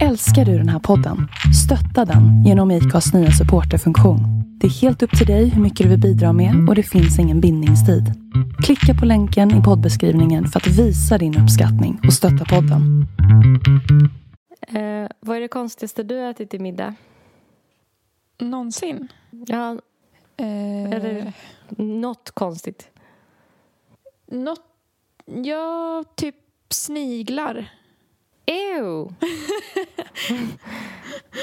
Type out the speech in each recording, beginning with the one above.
Älskar du den här podden? Stötta den genom IKAs nya supporterfunktion. Det är helt upp till dig hur mycket du vill bidra med och det finns ingen bindningstid. Klicka på länken i poddbeskrivningen för att visa din uppskattning och stötta podden. Eh, vad är det konstigaste du har ätit till middag? Någonsin. Ja, Eh, eller något konstigt. Något... Ja, typ sniglar. Ew!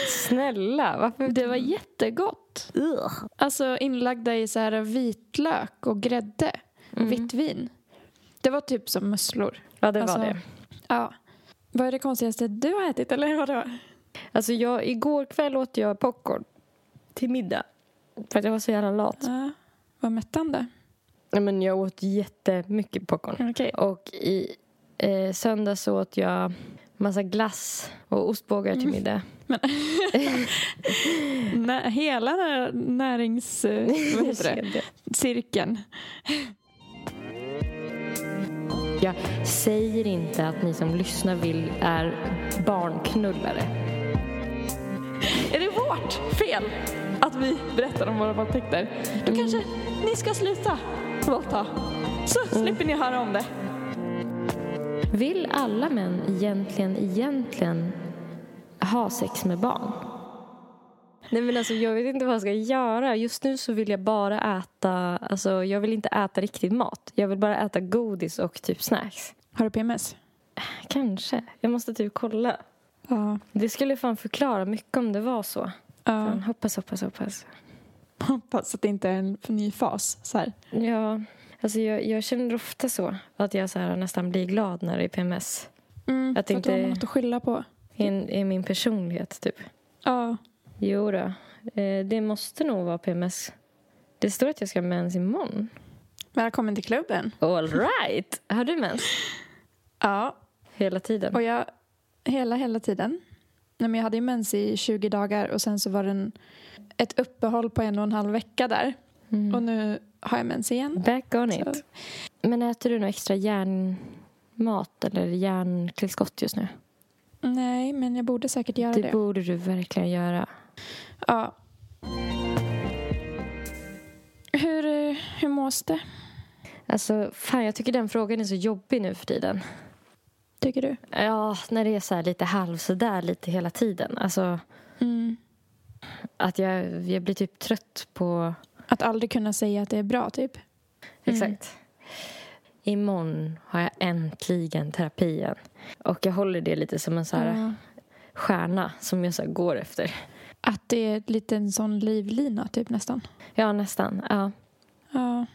Snälla, varför? Det var jättegott. Ugh. Alltså inlagda i så här vitlök och grädde och Mm. vitt vin. Det var typ som musslor. Ja, det var Alltså, det. Ja. Vad är det konstigaste du har ätit eller vadå? Alltså jag, igår kväll åt jag popcorn till middag. För att jag var så jävla lat. Ja, vad mättande. Nej, men jag åt jättemycket popcorn. Okej. Och i eh, söndag så åt jag massa glass och ostbågar till middag. Nä, hela närings... eh, Vad heter det? Cirkeln. Jag säger inte att ni som lyssnar vill är barnknullare. Är det vårt fel att vi berättar om våra våldtäkter? Då kanske ni ska sluta våldta. Så slipper ni höra om det. Vill alla män egentligen, egentligen ha sex med barn? Nej men alltså jag vet inte vad jag ska göra. Just nu så vill jag bara äta, alltså jag vill inte äta riktig mat. Jag vill bara äta godis och typ snacks. Har du PMS? Kanske. Jag måste typ kolla. Ja. Det skulle fan förklara mycket om det var så. Fan, ja. hoppas, hoppas, hoppas. Hoppas att det inte är en ny fas. Så här. Ja, alltså jag, jag känner ofta så. Att jag så här nästan blir glad när det är PMS. Mm, Att inte- att du har något att skylla på. I, en, i min personlighet typ. Ja. Jo då. Eh, det måste nog vara PMS. Det står att jag ska ha mens imorgon. Välkommen till klubben. All right. Har du mens? Ja, Hela tiden? och jag... Hela, hela tiden. Nej, men jag hade ju mens i 20 dagar och sen så var det en, ett uppehåll på en och en halv vecka där. Mm. Och nu har jag mens igen. Back on Så- it. Men äter du något extra järnmat eller järntillskott just nu? Nej, men jag borde säkert göra Det det. borde du verkligen göra. Ja. Hur, hur mås det, Alltså, fan, jag tycker den frågan är så jobbig nu för tiden. tycker du? Ja, när det är så här lite halv sådär lite hela tiden. Alltså, Mm. att jag, jag blir typ trött på... Att aldrig kunna säga att det är bra, typ. Exakt. Imorgon har jag äntligen terapien. Och jag håller det lite som en så här Ja. stjärna som jag så här går efter. Att det är lite en sån livlina, typ nästan. Ja, nästan. Ja. Ja.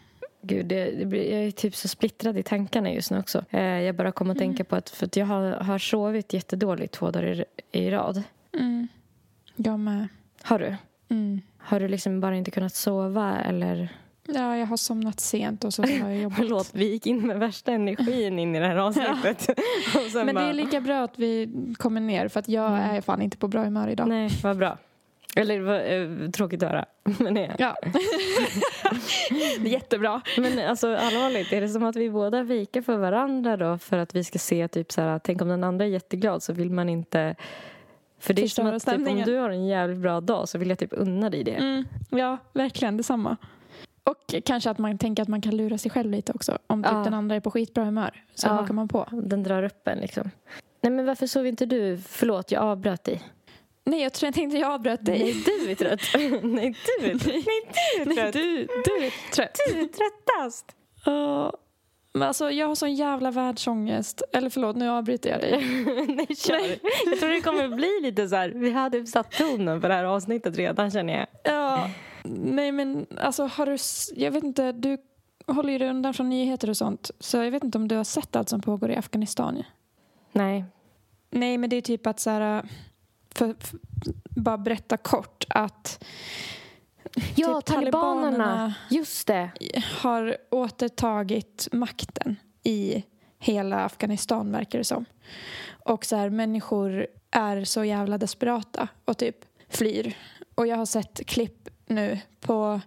Gud, det, det blir, jag är typ så splittrad i tankarna just nu också. Eh, jag bara kommer att tänka på att, för att jag har, har sovit jättedåligt två dagar i, i rad. Mm. Jag med. Har du? Mm. Har du liksom bara inte kunnat sova eller? Ja, jag har somnat sent och så har jag jobbat. Förlåt, vi gick in med värsta energin in i det här avsnittet. Sen Men det bara, är lika bra att vi kommer ner för att jag Mm. är fan inte på bra humör idag. Nej, vad bra. Eller vad, eh, tråkigt att höra. Men, det. Ja. det är jättebra. men alltså allvarligt, är det som att vi båda viker för varandra då för att vi ska se typ så här, tänk om den andra är jätteglad så vill man inte för det är som att typ, om du har en jävligt bra dag så vill jag typ unna dig det. Mm. Ja, verkligen detsamma. Och kanske att man tänker att man kan lura sig själv lite också. Om typ Ja. den andra är på skitbra humör. Så Ja. hakar man på. Den drar upp en liksom. Nej men varför sov inte du? Förlåt, jag avbröt dig. Nej, jag, tror, jag tänkte jag avbröt dig. Nej, du är trött. Nej, du är trött. Nej, du är Nej, trött. du, du är trött. Du är tröttast. Ja. Men alltså, jag har sån jävla världsångest. Eller förlåt, nu avbryter jag dig. Nej, kör. Jag tror det kommer bli lite så här. Vi hade satt tonen för det här avsnittet redan känner jag. Ja. Nej, men alltså har du... Jag vet inte, du håller ju dig undan från nyheter och sånt. Så jag vet inte om du har sett allt som pågår i Afghanistan. Nej. Nej, men det är typ att så här... För, för, bara berätta kort att Ja, Typ talibanerna. talibanerna. Just det. har återtagit makten i hela Afghanistan verkar det som. Och så här, människor är så jävla desperata och typ flyr. Och jag har sett klipp nu på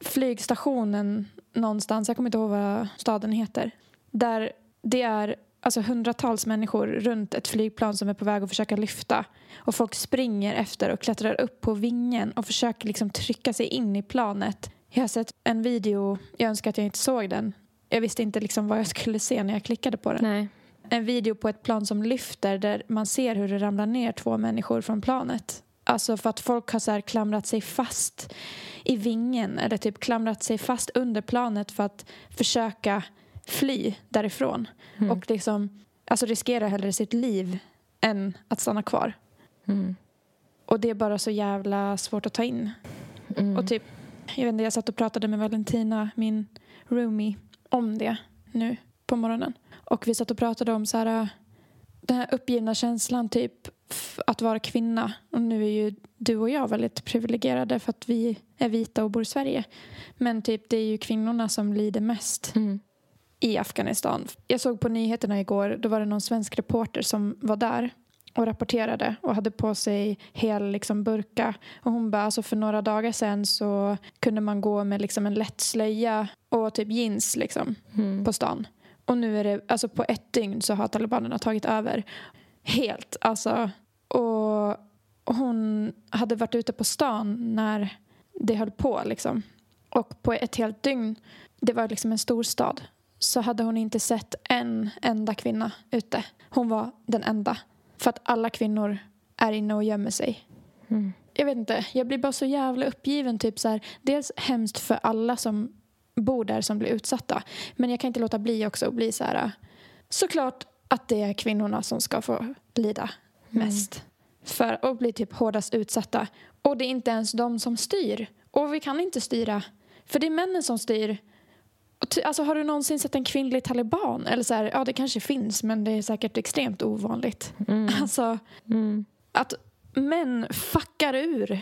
flygstationen någonstans, jag kommer inte ihåg vad staden heter, där det är alltså hundratals människor runt ett flygplan som är på väg att försöka lyfta. Och folk springer efter och klättrar upp på vingen och försöker liksom trycka sig in i planet. Jag har sett en video, jag önskar att jag inte såg den. Jag visste inte liksom vad jag skulle se när jag klickade på den. Nej. En video på ett plan som lyfter där man ser hur det ramlar ner två människor från planet. Alltså för att folk har så klamrat sig fast i vingen eller typ klamrat sig fast under planet för att försöka fly därifrån. Mm. Och liksom, alltså riskerar hellre sitt liv än att stanna kvar. Mm. Och det är bara så jävla svårt att ta in. Mm. Och typ, jag vet inte, jag satt och pratade med Valentina, min roomie, om det nu på morgonen. Och vi satt och pratade om så här, den här uppgivna känslan typ att vara kvinna. Och nu är ju du och jag väldigt privilegierade för att vi är vita och bor i Sverige. Men typ det är ju kvinnorna som lider mest Mm. I Afghanistan. Jag såg på nyheterna igår, då var det någon svensk reporter som var där och rapporterade och hade på sig hel liksom, burka. Och hon bara, alltså för några dagar sedan så kunde man gå med liksom en lätt slöja och typ jeans liksom, Mm. på stan. Och nu är det, alltså på ett dygn så har talibanerna tagit över. Helt, alltså. Och, och hon hade varit ute på stan när det höll på liksom. Och på ett helt dygn, det var liksom en stor stad, så hade hon inte sett en enda kvinna ute. Hon var den enda. För att alla kvinnor är inne och gömmer sig. Mm. Jag vet inte, jag blir bara så jävla uppgiven. Typ så här, dels hemskt för alla som bor där som blir utsatta. Men jag kan inte låta bli också att bli så här... Såklart att det är kvinnorna som ska få lida mest. För att bli typ hårdast utsatta. Och det är inte ens de som styr. Och vi kan inte styra. För det är männen som styr. Alltså, har du någonsin sett en kvinnlig taliban? Eller så här, ja det kanske finns men det är säkert extremt ovanligt. Mm. Alltså Mm. att män fuckar ur.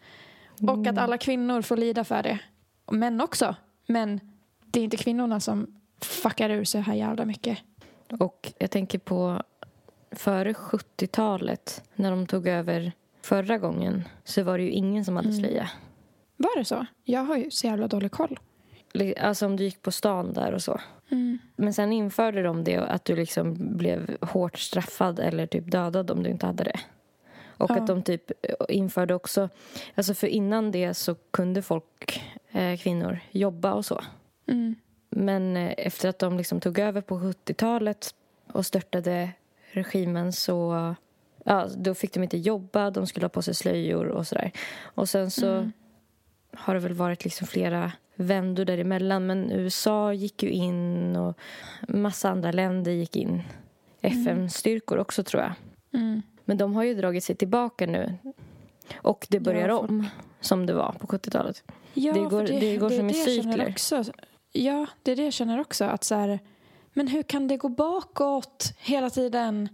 Och att alla kvinnor får lida för det. Och män också. Men det är inte kvinnorna som fuckar ur så här jävla mycket. Och jag tänker på före 70-talet när de tog över förra gången så var det ju ingen som hade Mm. slöja. Var det så? Jag har ju så jävla dålig koll. Alltså om du gick på stan där och så. Mm. Men sen införde de det att du liksom blev hårt straffad eller typ dödad om du inte hade det. Och Ja. att de typ införde också, alltså för innan det så kunde folk, eh, kvinnor, jobba och så. Mm. Men eh, efter att de liksom tog över på 70-talet och störtade regimen så ja, då fick de inte jobba, de skulle ha på sig slöjor och sådär. Och sen så Mm. har det väl varit liksom flera vändor däremellan. Men USA gick ju in och massa andra länder gick in. FN-styrkor också tror jag. Mm. Men de har ju dragit sig tillbaka nu. Och det börjar Ja, för- om som det var på 70-talet. Ja, Det går- det går som i det känner cykler. Också. Ja, det är det jag känner också. Att så här, men hur kan det gå bakåt hela tiden?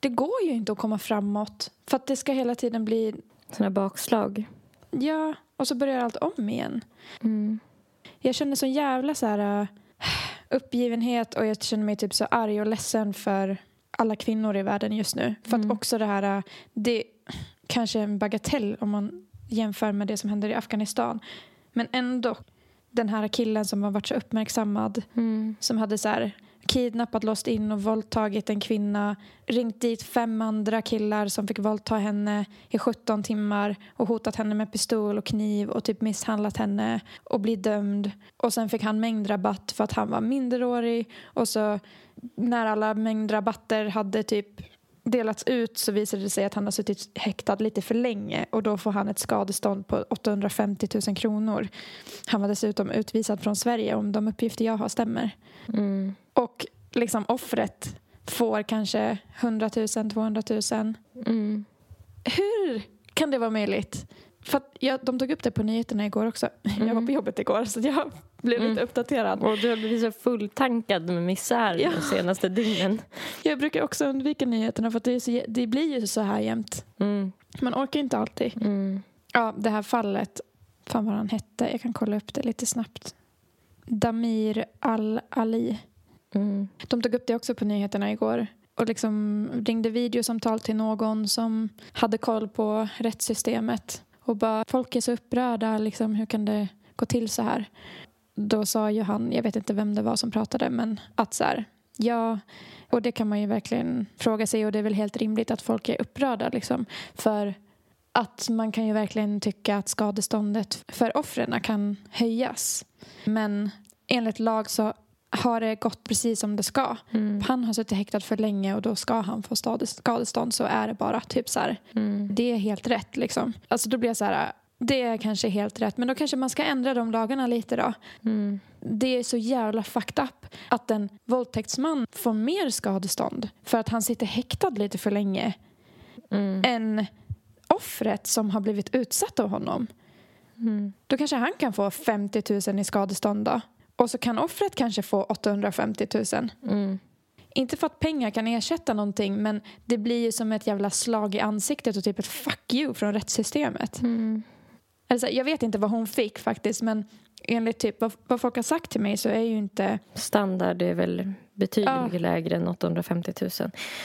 Det går ju inte att komma framåt. För att det ska hela tiden bli... Sådana bakslag. Ja, och så börjar allt om igen. Mm. Jag känner så jävla så här äh, uppgivenhet och jag känner mig typ så arg och ledsen för alla kvinnor i världen just nu. För att Mm. också det här, äh, det kanske är en bagatell om man jämför med det som händer i Afghanistan. Men ändå, den här killen som har varit så uppmärksammad Mm. som hade så här kidnappat, låst in och våldtagit en kvinna ringt dit fem andra killar som fick våldta henne i 17 timmar och hotat henne med pistol och kniv och typ misshandlat henne och blivit dömd. Och sen fick han mängdrabatt för att han var minderårig och så när alla mängdrabatter hade typ delats ut så visade det sig att han har suttit häktad lite för länge och då får han ett skadestånd på 850 000 kronor. Han var dessutom utvisad från Sverige om de uppgifter jag har stämmer. Mm. Och liksom offret får kanske 100 000, 200 000. Mm. Hur kan det vara möjligt? För jag, de tog upp det på nyheterna igår också. Jag var på jobbet igår så jag blev lite Mm. uppdaterad. Och du har blivit så fulltankad med misär Ja. de senaste dygnen. Jag brukar också undvika nyheterna för det, så, det blir ju så här jämt. Mm. Man orkar inte alltid. Mm. Ja, det här fallet. Fan vad han hette. Jag kan kolla upp det lite snabbt. Damir Al-Ali. Mm. De tog upp det också på nyheterna igår och liksom ringde videosamtal till någon som hade koll på rättssystemet och bara folk är så upprörda, liksom, hur kan det gå till så här? Då sa ju han, jag vet inte vem det var som pratade, men att så här, Ja, och det kan man ju verkligen fråga sig och det är väl helt rimligt att folk är upprörda liksom. För att man kan ju verkligen tycka att skadeståndet för offren kan höjas. Men enligt lag så har det gått precis som det ska. Mm. Han har suttit häktad för länge och då ska han få skadestånd så är det bara. Typ så här. Mm. Det är helt rätt liksom. Alltså då blir jag så här, det är kanske helt rätt men då kanske man ska ändra de lagarna lite då. Mm. Det är så jävla fucked up att en våldtäktsman får mer skadestånd för att han sitter häktad lite för länge Mm. än offret som har blivit utsatt av honom. Mm. Då kanske han kan få 50 000 i skadestånd då. Och så kan offret kanske få 850 000. Mm. Inte för att pengar kan ersätta någonting men det blir ju som ett jävla slag i ansiktet och typ ett fuck you från rättssystemet. Mm. Alltså, jag vet inte vad hon fick faktiskt men enligt typ vad, vad folk har sagt till mig så är ju inte... Standard är väl betydligt Ja. lägre än 850 000.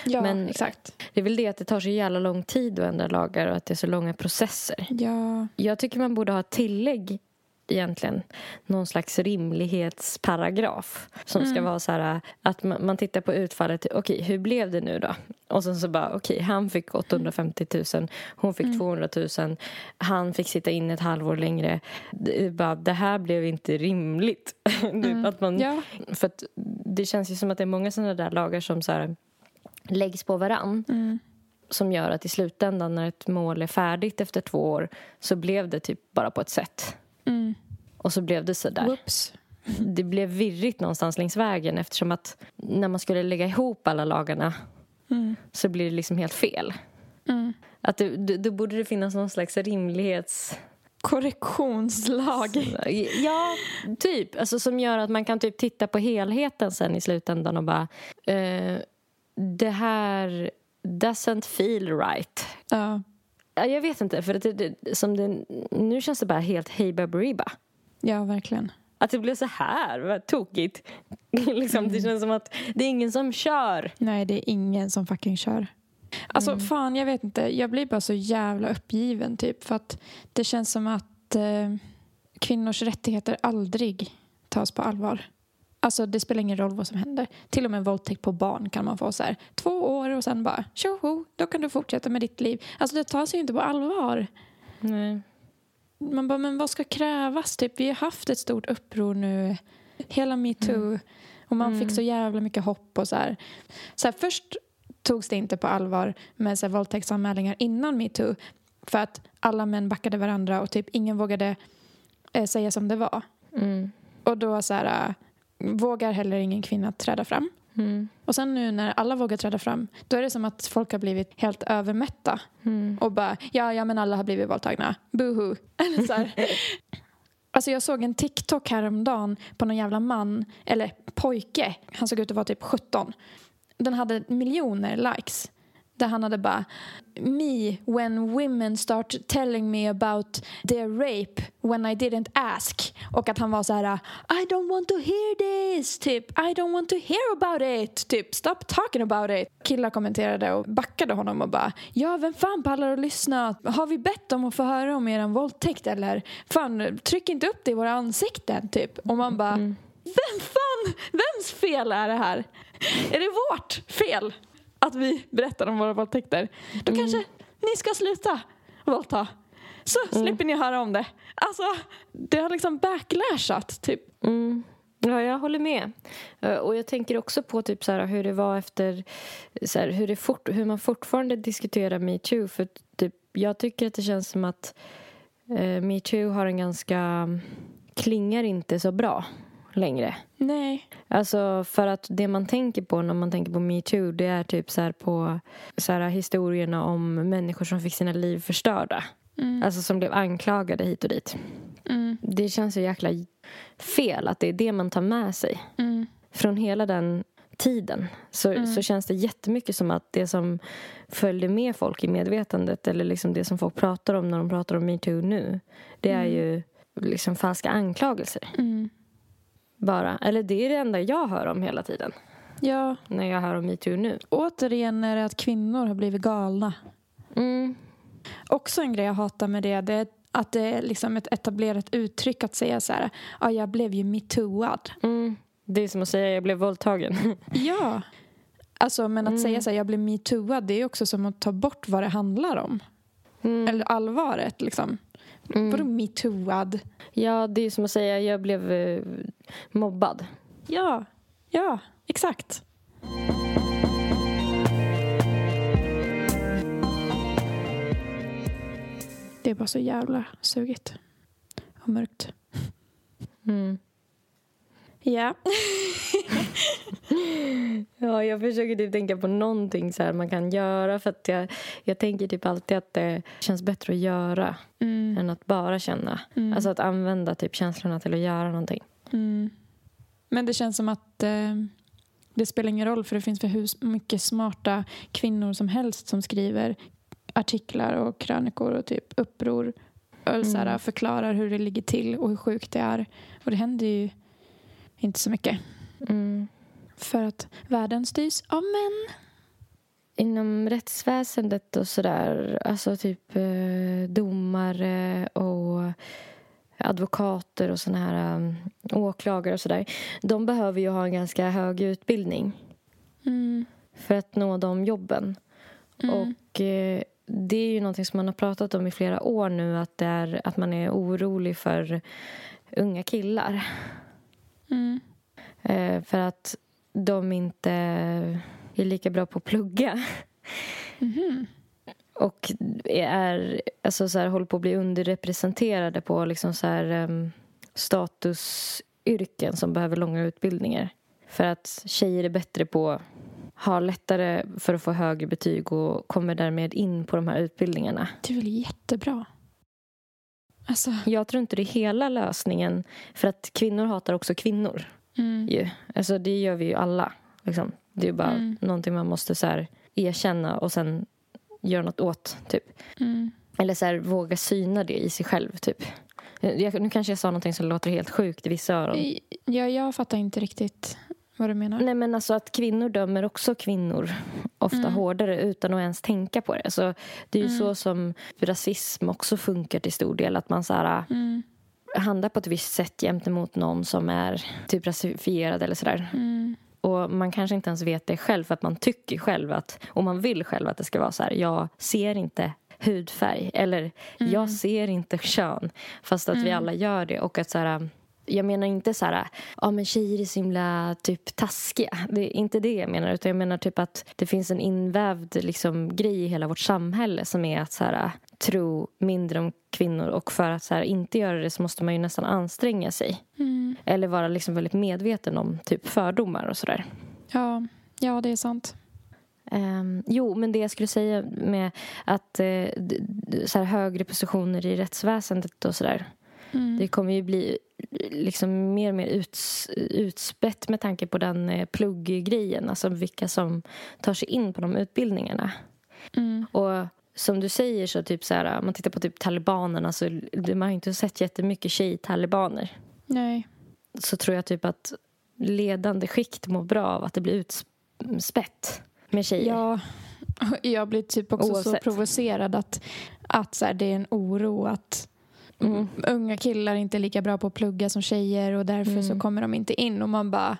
Ja, Men- exakt. Det är väl det att det tar så jävla lång tid att ändra lagar och att det är så långa processer. Ja. Jag tycker man borde ha tillägg egentligen. Någon slags rimlighetsparagraf. Som ska vara så här att man, man tittar på utfallet. Okej, hur blev det nu då? Och sen så bara, okej, han fick 850 000. Hon fick 200 000. Han fick sitta in ett halvår längre. Det, bara, det här blev inte rimligt. Typ att man, Ja. För att det känns ju som att det är många sådana där lagar som så här läggs på varann Mm. som gör att i slutändan när ett mål är färdigt efter två år så blev det typ bara på ett sätt. Mm. Och så blev det så där. Whoops. Det blev virrigt någonstans längs vägen eftersom att när man skulle lägga ihop alla lagarna Mm. så blir det liksom helt fel. Mm. Att det, då borde det finnas någon slags rimlighets... Korrektionslag. Ja, typ. Alltså, som gör att man kan typ titta på helheten sen i slutändan och bara... Eh, det här doesn't feel right. Ja. Ja, jag vet inte, för att det, det, som det, nu känns det bara helt hej baberiba. ja, verkligen. Att det blev så här, vad tokigt. liksom, Det känns som att det är ingen som kör. Nej, det är ingen som fucking kör. Alltså fan, jag vet inte. Jag blir bara så jävla uppgiven typ. För att det känns som att eh, kvinnors rättigheter aldrig tas på allvar. Alltså det spelar ingen roll vad som händer. Till och med våldtäkt på barn kan man få så här två år och sen bara tjoho, då kan du fortsätta med ditt liv. Alltså det tas ju inte på allvar. Nej. Man bara, men vad ska krävas? Typ, vi har haft ett stort uppror nu. Hela metoo. Och man fick så jävla mycket hopp och så här. Så här först togs det inte på allvar med så här, våldtäktsanmälningar innan metoo. För att alla män backade varandra och typ ingen vågade eh, säga som det var. Mm. Och då så här, vågar heller ingen kvinna träda fram. Mm. Och sen nu när alla vågar träda fram, då är det som att folk har blivit helt övermätta. Mm. Och bara, ja, ja men alla har blivit våldtagna. Boohoo. Eller så. Alltså jag såg en TikTok häromdagen på någon jävla man, eller pojke, han såg ut att vara typ 17. Den hade miljoner likes. Där han hade bara Me when women start telling me about their rape when I didn't ask. Och att han var så här I don't want to hear this. Typ I don't want to hear about it. Typ stop talking about it. Killar kommenterade och backade honom och bara Ja vem fan pallar att lyssna? Har vi bett om att få höra om er våldtäkt eller? Fan tryck inte upp det i våra ansikten typ. Och man bara Vem fan? Vems fel är det här? Är det vårt fel? Att vi berättar om våra våldtäkter. Då kanske ni ska sluta våldta. Så slipper ni höra om det. Alltså, det har liksom backlashat typ. Mm. Ja, jag håller med. Eh, Och jag tänker också på typ så här, hur det var efter... Så här, hur, det fort, hur man fortfarande diskuterar metoo. För typ, jag tycker att det känns som att eh, metoo har en ganska... klingar inte så bra längre. Nej. Alltså för att det man tänker på när man tänker på metoo det är typ så här på så här historierna om människor som fick sina liv förstörda. Alltså som blev anklagade hit och dit. Mm. Det känns så jäkla fel att det är det man tar med sig. Mm. Från hela den tiden så, så känns det jättemycket som att det som följde med folk i medvetandet eller liksom det som folk pratar om när de pratar om metoo nu det är ju liksom falska anklagelser. Mm. Bara. Eller det är det enda jag hör om hela tiden Ja, när jag hör om metoo nu. återigen är det att kvinnor har blivit galna. Mm. Också en grej jag hatar med det, det är att det är liksom ett etablerat uttryck att säga så här, ja jag blev ju metooad. Mm. Det är som att säga jag blev våldtagen. Ja. Alltså, men att Mm. säga så här, jag blev metooad, det är också som att ta bort vad det handlar om. Mm. Eller allvaret, liksom. Mm. Vadå metooad? Ja, det är som att säga jag blev eh, mobbad. Ja, ja, exakt. Det är bara så jävla sugigt och mörkt. Mm. Ja. Ja, jag försöker typ tänka på någonting så man kan göra för att jag, jag tänker typ alltid att det känns bättre att göra Mm. än att bara känna. Mm. Alltså att använda typ känslorna till att göra någonting. Mm. Men det känns som att eh, det spelar ingen roll för det finns för hur mycket smarta kvinnor som helst som skriver artiklar och krönikor och typ uppror och Mm. förklarar hur det ligger till och hur sjukt det är. Och det händer ju inte så mycket. Mm. För att världen styrs av män. Inom rättsväsendet och sådär, alltså typ eh, domare och advokater och såna här um, åklagare och sådär. De behöver ju ha en ganska hög utbildning Mm. för att nå de jobben. Mm. Och eh, det är ju någonting som man har pratat om i flera år nu att, det är, att man är orolig för unga killar. Mm. Eh, för att de inte är lika bra på att plugga. Mhm. Och är, alltså så här, håller på att bli underrepresenterade på liksom så här, em, statusyrken som behöver långa utbildningar. För att tjejer är bättre på har lättare för att få högre betyg och kommer därmed in på de här utbildningarna. Det är väl jättebra. Alltså, Jag tror inte det är hela lösningen för att kvinnor hatar också kvinnor. mm. Ju. Alltså, det gör vi ju alla. Liksom. Det är bara Mm. någonting man måste så här, erkänna och sen göra något åt. Typ. Mm. Eller så här, våga syna det i sig själv. Typ. Jag, nu kanske jag sa någonting som låter helt sjukt i vissa öron. Ja, jag fattar inte riktigt vad du menar. Nej men alltså att kvinnor dömer också kvinnor ofta Mm. hårdare utan att ens tänka på det. Alltså, det är ju Mm. så som rasism också funkar till stor del. Att man så här, Mm. handlar på ett visst sätt gentemot någon som är typ rasifierad eller sådär. Mm. Och man kanske inte ens vet det själv för att man tycker själv att, och man vill själv att det ska vara så här, jag ser inte hudfärg eller Mm. jag ser inte kön fast att vi Mm. alla gör det och att så här, jag menar inte så här, ja men tjejer är så himla typ taskiga. Det är inte det jag menar utan jag menar typ att det finns en invävd liksom, grej i hela vårt samhälle som är att så här, tro mindre om kvinnor och för att så här, inte göra det så måste man ju nästan anstränga sig. Mm. Eller vara liksom väldigt medveten om typ fördomar och sådär. Ja. ja, det är sant. Um, jo, men det jag skulle säga med att d- så här, högre positioner i rättsväsendet och sådär. Mm. Det kommer ju bli liksom mer och mer uts, utspätt med tanke på den eh, plugggrejen. Alltså vilka som tar sig in på de utbildningarna. Mm. Och som du säger så typ så här, om man tittar på typ talibanerna så man har ju inte sett jättemycket tjejtalibaner. Nej. Så tror jag typ att ledande skikt mår bra av att det blir utspätt med tjejer. Ja, jag blir typ också så Oavsett. provocerad att, att så här, det är en oro att Mm. unga killar inte är lika bra på att plugga som tjejer och därför Mm. så kommer de inte in. Och man bara,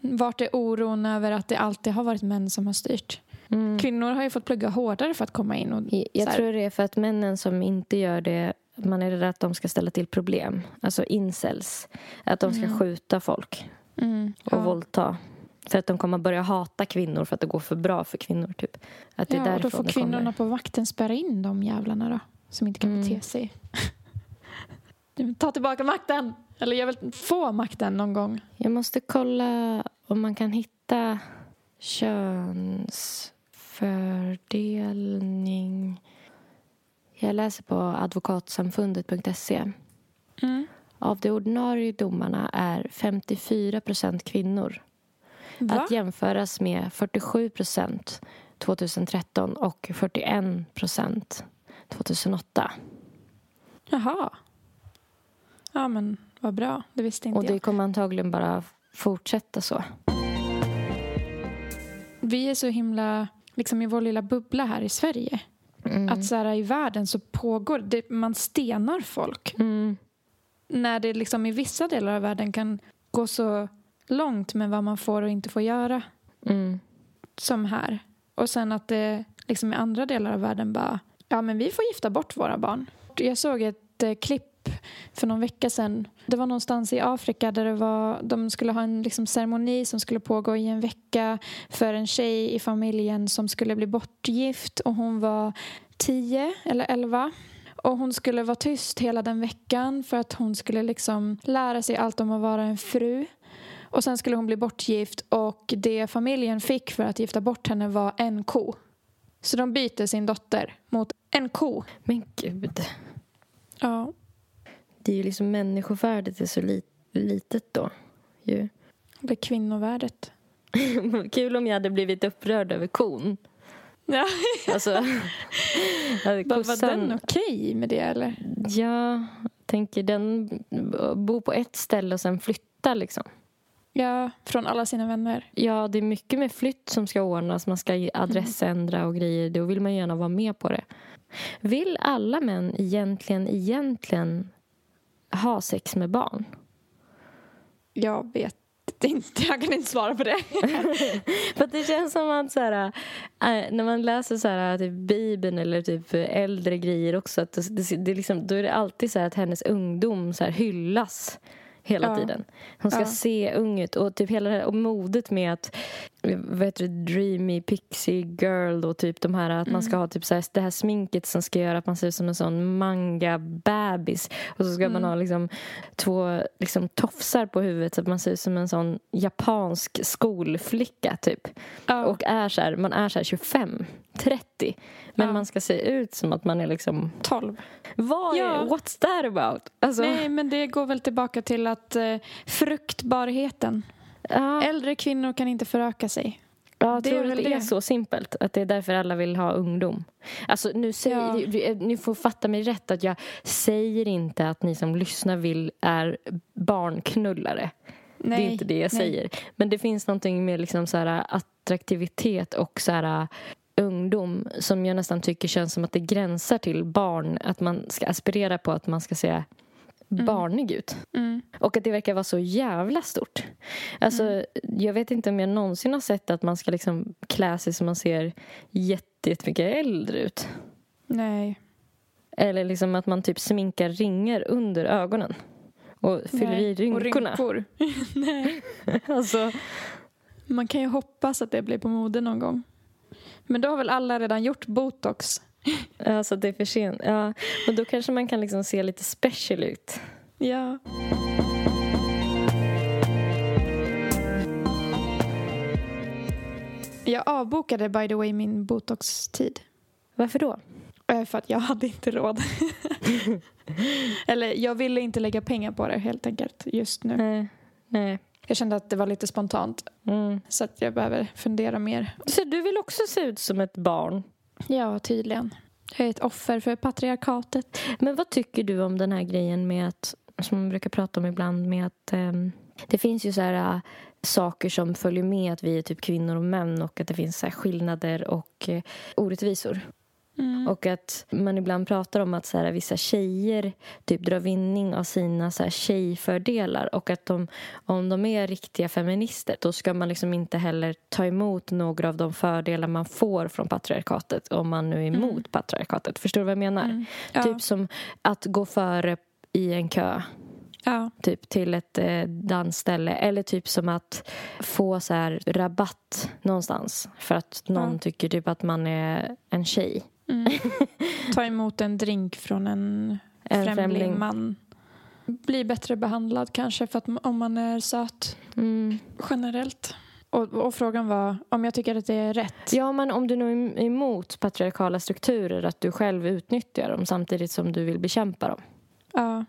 vart är oron över att det alltid har varit män som har styrt? Mm. Kvinnor har ju fått plugga hårdare för att komma in. Och, Jag tror det är för att männen som inte gör det man är rädd att de ska ställa till problem. Alltså incels. Att de ska Mm. skjuta folk mm, och ja. våldta. För att de kommer börja hata kvinnor för att det går för bra för kvinnor. Typ. Att det är Ja, och då får kvinnorna på vakten spärra in de jävlarna då. Som inte kan Mm. bete sig. Ta tillbaka makten! Eller jag vill få makten någon gång. Jag måste kolla om man kan hitta könsfördelning. Jag läser på advokatsamfundet.se. Mm. Av de ordinarie domarna är 54 procent kvinnor. Va? Att jämföras med 47 procent 2013 och 41 procent 2008. Jaha. Ja, men vad bra. Det visste inte Och det jag. kommer antagligen bara fortsätta så. Vi är så himla, liksom i vår lilla bubbla här i Sverige. Mm. Att så här, i världen så pågår det, man stenar folk. Mm. När det liksom i vissa delar av världen kan gå så långt med vad man får och inte får göra. Mm. Som här. Och sen att det liksom i andra delar av världen bara, ja men vi får gifta bort våra barn. Jag såg ett eh, klipp för någon vecka sedan. Det var någonstans i Afrika där det var, de skulle ha en liksom, ceremoni som skulle pågå i en vecka för en tjej i familjen som skulle bli bortgift och hon var tio eller elva. Och hon skulle vara tyst hela den veckan för att hon skulle liksom lära sig allt om att vara en fru. Och sen skulle hon bli bortgift och det familjen fick för att gifta bort henne var en ko. Så de byter sin dotter mot en ko. Men gud. Ja. Det är ju liksom människovärdet är så li litet då. Ju. Det är kvinnovärdet. Kul om jag hade blivit upprörd över kon. Ja. Alltså, hade Var, var kossan- den okej med det eller? Ja, tänker den bo på ett ställe och sen flytta liksom. Ja, från alla sina vänner. Ja, det är mycket med flytt som ska ordnas. Man ska adressändra och grejer. Då vill man gärna vara med på det. Vill alla män egentligen, egentligen ha sex med barn? Jag vet inte, jag kan inte svara på det. För det känns som att så här, äh, när man läser så här, typ Bibeln eller typ äldre grejer också att det, det, liksom, då är det alltid så att hennes ungdom så här hyllas hela Ja. tiden. Hon ska Ja. se ung ut och typ hela det här och modet med att vad heter det, dreamy pixie girl och typ de här att man ska ha typ så här, det här sminket som ska göra att man ser ut som en sån manga bebis och så ska man ha liksom två liksom tofsar på huvudet så att man ser ut som en sån japansk skolflicka typ. Ja. Och är så här, man är så här 25, 30 men Ja. man ska se ut som att man är liksom 12. vad är, Ja. what's that about? Alltså, Nej, men det går väl tillbaka till att eh, fruktbarheten. Ja. Äldre kvinnor kan inte föröka sig. Ja, Det tror är du att väl det är så simpelt? Att det är därför alla vill ha ungdom? Alltså, nu säger, Ja. Ni får fatta mig rätt. att Jag säger inte att ni som lyssnar vill är barnknullare. Nej, det är inte det jag nej. säger. Men det finns någonting med liksom så här, attraktivitet och så här, ungdom som jag nästan tycker känns som att det gränsar till barn. Att man ska aspirera på att man ska se barnig ut. Mm. Och att det verkar vara så jävla stort. Alltså, Mm. Jag vet inte om jag någonsin har sett att man ska liksom klä sig så man ser jätte- jättemycket äldre ut. Nej. Eller liksom att man typ sminkar ringar under ögonen. Och fyller nej. i rynkorna. Och rynkor. nej. Alltså, Man kan ju hoppas att det blir på mode någon gång. Men då har väl alla redan gjort botox? Alltså det är för sent. Ja, och då kanske man kan liksom se lite special ut. Ja. Jag avbokade by the way min botox-tid. Varför då? För att jag hade inte råd. Eller jag ville inte lägga pengar på det helt enkelt just nu. Nej. Nej. Jag kände att det var lite spontant. Mm. Så att jag behöver fundera mer. Så du vill också se ut som ett barn? Ja, tydligen. Jag är ett offer för patriarkatet. Men vad tycker du om den här grejen med att, som man brukar prata om ibland, med att eh, det finns ju så här äh, saker som följer med att vi är typ kvinnor och män och att det finns så här skillnader och eh, orättvisor. Mm. Och att man ibland pratar om att så här, vissa tjejer typ drar vinning av sina så här, tjejfördelar och att de, om de är riktiga feminister då ska man liksom inte heller ta emot några av de fördelar man får från patriarkatet om man nu är emot patriarkatet. Förstår du vad jag menar? Mm. Ja. Typ som att gå före i en kö ja. typ till ett eh, dansställe eller typ som att få så här rabatt någonstans för att någon Ja. tycker typ att man är en tjej. Mm. Ta emot en drink från en, En främling, främling. man. Bli bättre behandlad kanske för att om man är söt Mm. generellt. Och, och frågan var om jag tycker att det är rätt. Ja, men om du nu är emot patriarkala strukturer att du själv utnyttjar dem samtidigt som du vill bekämpa dem. Ja.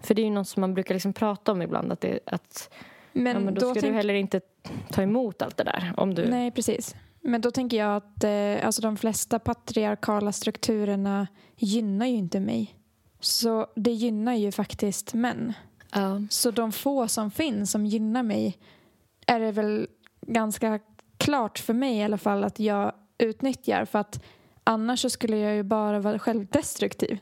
För det är ju något som man brukar liksom prata om ibland att, det, att Men, ja, men då, då ska tänk- du heller inte ta emot allt det där. Om du... Nej, precis. Men då tänker jag att eh, alltså de flesta patriarkala strukturerna gynnar ju inte mig. Så det gynnar ju faktiskt män. Ja. Så de få som finns som gynnar mig är det väl ganska klart för mig i alla fall att jag utnyttjar för att annars skulle jag ju bara vara självdestruktiv.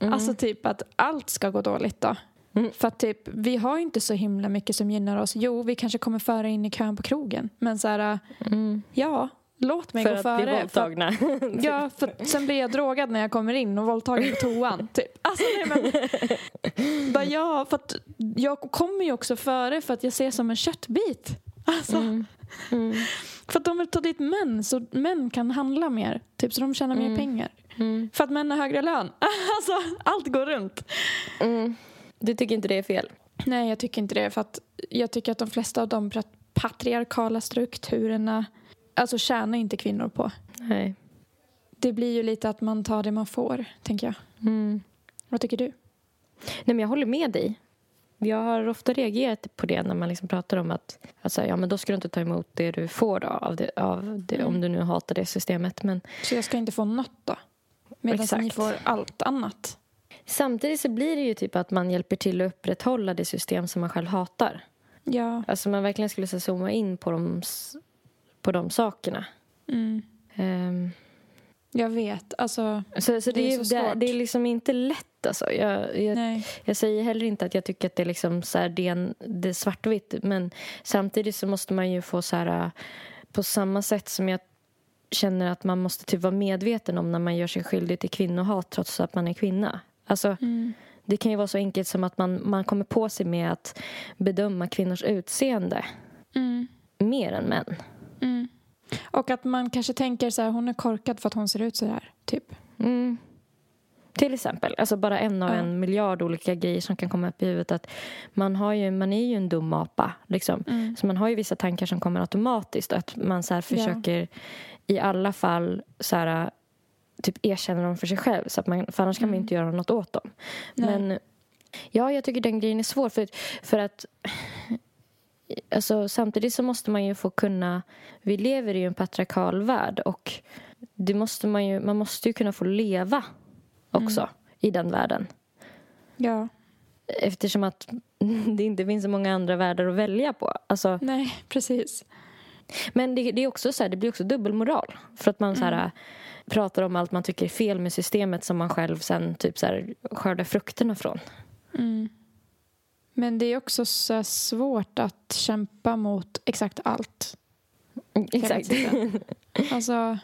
Mm. Alltså typ att allt ska gå dåligt då. Mm. För att typ, vi har ju inte så himla mycket som gynnar oss. Jo, vi kanske kommer före in i kön på krogen. Men så här, Mm. ja, låt mig För gå att före. bli för- våldtagna. Ja, för sen blir jag drogad när jag kommer in och våldtagen på toan. Typ. Alltså, nej, men, bara, ja, för att jag kommer ju också före för att jag ser som en köttbit. Alltså, Mm. Mm. För att de vill ta dit män så män kan handla mer. Typ, så de tjänar mer Mm. pengar. Mm. För att män har högre lön. Alltså, allt går runt. Du tycker inte det är fel? Nej, jag tycker inte det. För att jag tycker att de flesta av de pat- patriarkala strukturerna alltså tjänar inte kvinnor på. Nej. Det blir ju lite att man tar det man får, tänker jag. Mm. Vad tycker du? Nej, men jag håller med dig. Jag har ofta reagerat på det när man liksom pratar om att, säga, ja, men då ska du inte ta emot det du får då, av det, av det, Mm. om du nu hatar det systemet. Men Så jag ska inte få något då? Medan Exakt. ni får allt annat. Samtidigt så blir det ju typ att man hjälper till att upprätthålla det system som man själv hatar. Ja. Alltså man verkligen skulle så zooma in på de, på de sakerna. Mm. Ehm, Jag vet. Alltså, så så Det det, är är så det, svårt. det är liksom inte lätt. Alltså. Jag, jag, nej. Jag säger heller inte att jag tycker att det är, liksom så här, det är, en, det är svartvitt men samtidigt så måste man ju få så här äh, på samma sätt som jag känner att man måste typ vara medveten om när man gör sig skyldig till kvinnohat trots att man är kvinna. Alltså, Mm. det kan ju vara så enkelt som att man, man kommer på sig med att bedöma kvinnors utseende Mm. mer än män. Mm. Och att man kanske tänker så här, hon är korkad för att hon ser ut så här. Typ. Mm. Till exempel, alltså bara en av Ja. en miljard olika grejer som kan komma upp i huvudet. Att man, har ju, man är ju en dum apa. Liksom. Mm. Så man har ju vissa tankar som kommer automatiskt. Att man så försöker i alla fall så här, typ erkänna dem för sig själv. Så att man, för annars kan man Mm. inte göra något åt dem. Nej. Men ja, jag tycker den grejen är svår. För, för att alltså, samtidigt så måste man ju få kunna... Vi lever i en patriarkal värld och det måste man, ju, man måste ju kunna få leva också i den världen. Ja. Eftersom att det inte finns så många andra världar att välja på. Alltså, Nej, precis. men det, det, är också så här, det blir också dubbelmoral. För att man så här, pratar om allt man tycker är fel med systemet som man själv sen typ så här, skördar frukterna från. Mm. Men det är också så svårt att kämpa mot exakt allt. Exakt. tiden. Alltså,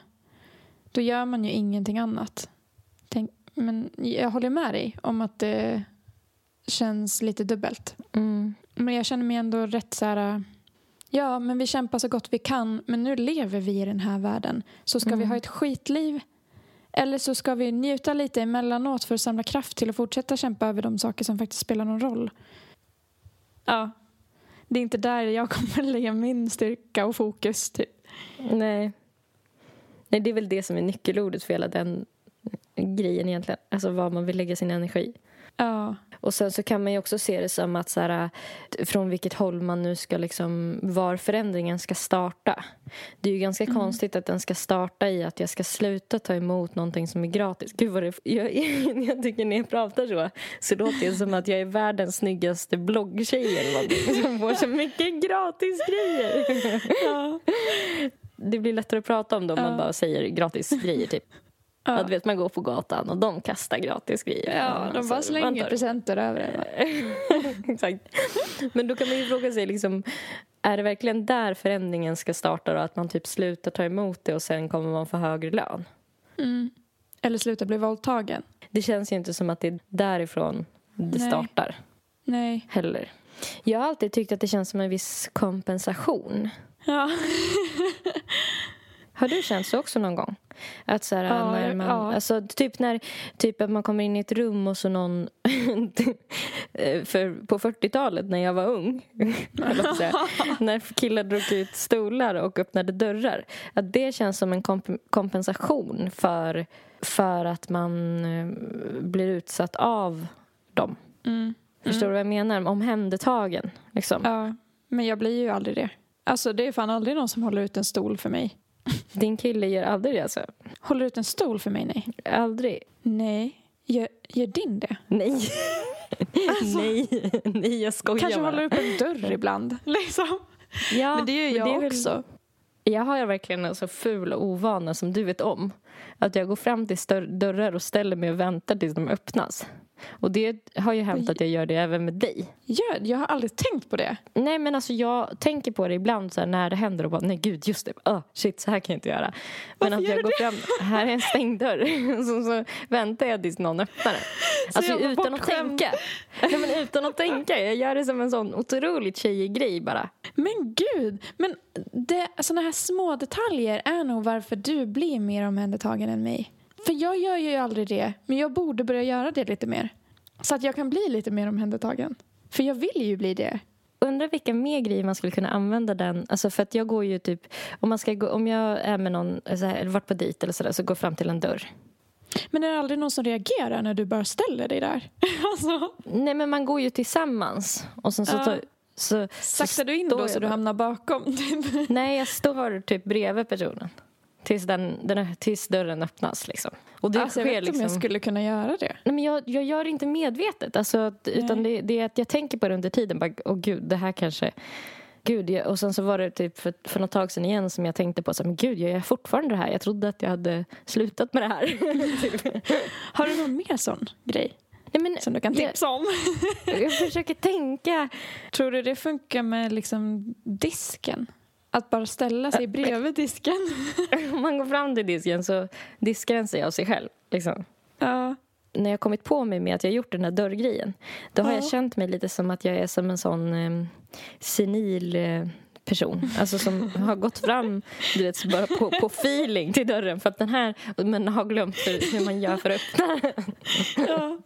då gör man ju ingenting annat. Tänk, men jag håller med dig om att det känns lite dubbelt. Mm. Men jag känner mig ändå rätt så här... Ja, men vi kämpar så gott vi kan. Men nu lever vi i den här världen. Så ska vi Mm. ha ett skitliv? Eller så ska vi njuta lite emellanåt för att samla kraft till att fortsätta kämpa över de saker som faktiskt spelar någon roll? Ja. Det är inte där jag kommer lägga min styrka och fokus. Typ. Nej. Nej, det är väl det som är nyckelordet för hela den grejen egentligen. Alltså var man vill lägga sin energi. Ja. Och sen så kan man ju också se det som att så här, från vilket håll man nu ska liksom, var förändringen ska starta. Det är ju ganska konstigt att den ska starta i att jag ska sluta ta emot någonting som är gratis. Gud vad det, jag, jag tycker när jag pratar så så låter det som att jag är världens snyggaste bloggtjej eller någonting som får så mycket gratis grejer. Ja. Det blir lättare att prata om det om man Ja. bara säger gratis grejer typ. Ja. Att vet, man går på gatan och de kastar gratis grejer. Ja, de Alltså, bara man slänger presenter över en. Exakt. Men då kan man ju fråga sig, liksom, är det verkligen där förändringen ska starta? Då? Att man typ slutar ta emot det och sen kommer man få högre lön? Mm. Eller sluta bli våldtagen. Det känns ju inte som att det är därifrån det Nej. startar Nej. heller. Jag har alltid tyckt att det känns som en viss kompensation. Ja. Har du känt så också någon gång? Att så här, Ja, när man, ja. alltså, typ när typ att man kommer in i ett rum och så någon... för på 40-talet när jag var ung, säga, när killar drog ut stolar och öppnade dörrar. Att det känns som en komp- kompensation för, för att man eh, blir utsatt av dem. Mm. Förstår du vad jag menar? Omhändertagen. Liksom. ja. Men jag blir ju aldrig det. Alltså det är fan aldrig någon som håller ut en stol för mig. Din kille gör aldrig det alltså? Håller ut en stol för mig? Nej. Aldrig? Nej. Gör, gör din det? Nej. Nej, nej jag skojar Kanske bara. håller upp en dörr ibland. Liksom. Ja, Men det gör jag väl- också. Jag har verkligen en så ful ovana som du vet om. Att jag går fram till dörrar och ställer mig och väntar tills de öppnas. Och det har ju hänt att jag gör det även med dig. Gör, jag har aldrig tänkt på det. Nej men alltså jag tänker på det ibland så när det händer och bara nej gud just det, oh, shit så här kan jag inte göra. Men Varför att jag går det? fram, här är en stängd dörr. så, så väntar jag tills någon öppnar den. Alltså utan att tänka. Nej, men utan att tänka. Jag gör det som en sån otroligt tjejig grej bara. Men gud! Men det, såna här små detaljer är nog varför du blir mer omhändertagen än mig. För jag gör ju aldrig det, men jag borde börja göra det lite mer. Så att jag kan bli lite mer omhändertagen. För jag vill ju bli det. Undrar vilka mer grejer man skulle kunna använda den. Alltså för att jag går ju typ, om, man ska gå, om jag är med någon, så här, eller varit på dejt eller sådär, så går fram till en dörr. Men är det aldrig någon som reagerar när du bara ställer dig där? alltså, Nej men man går ju tillsammans. Och sen så, Ja. tar, så saktar du in då så du hamnar bakom? Typ. Nej, jag står typ bredvid personen. Tills, den, den, tills dörren öppnas liksom. Och det alltså, jag sker vet inte liksom... om jag skulle kunna göra det. Nej, men jag, jag gör det inte medvetet. Alltså, att, utan det, det är att jag tänker på det under tiden. Bara, Åh gud, det här kanske... Gud, jag, och sen så var det typ för, för något tag sedan igen som jag tänkte på så här, men gud, jag gör fortfarande det här. Jag trodde att jag hade slutat med det här. typ. Har du någon mer sån grej Nej, men, som du kan jag, tipsa om? jag försöker tänka. Tror du det funkar med liksom disken? Att bara ställa sig bredvid disken? Om man går fram till disken så diskar den sig av sig själv. Liksom. Ja. när jag kommit på mig med att jag gjort den här dörrgrejen då har Ja. jag känt mig lite som att jag är som en sån eh, senil eh, person. Alltså som har gått fram du vet, bara på, på feeling till dörren för att den här, men har glömt hur, hur man gör för att öppna den. ja.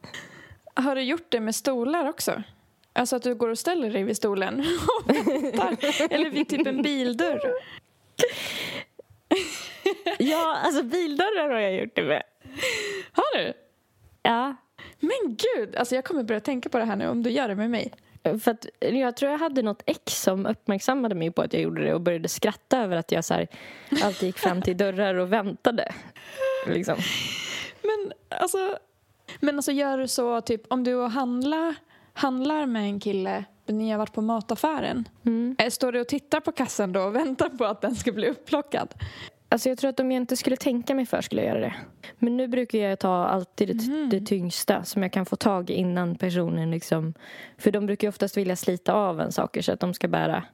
Har du gjort det med stolar också? Alltså att du går och ställer dig vid stolen och väntar. Eller vid typ en bildörr. Ja, alltså bildörrar har jag gjort det med. Har du? Ja, Men gud, alltså jag kommer börja tänka på det här nu om du gör det med mig. för att jag tror jag hade något ex som uppmärksammade mig på att jag gjorde det och började skratta över att jag så här, alltid gick fram till dörrar och väntade. Liksom. Men alltså, men alltså gör du så typ om du och handla, handlar med en kille ni har varit på mataffären. Mm. Eh, Står du och tittar på kassan då och väntar på att den ska bli upplockad? Alltså jag tror att om jag inte skulle tänka mig för skulle jag göra det. Men nu brukar jag ta alltid det, Mhm. det tyngsta som jag kan få tag i innan personen liksom... För de brukar ju oftast vilja slita av en saker så att de ska bära.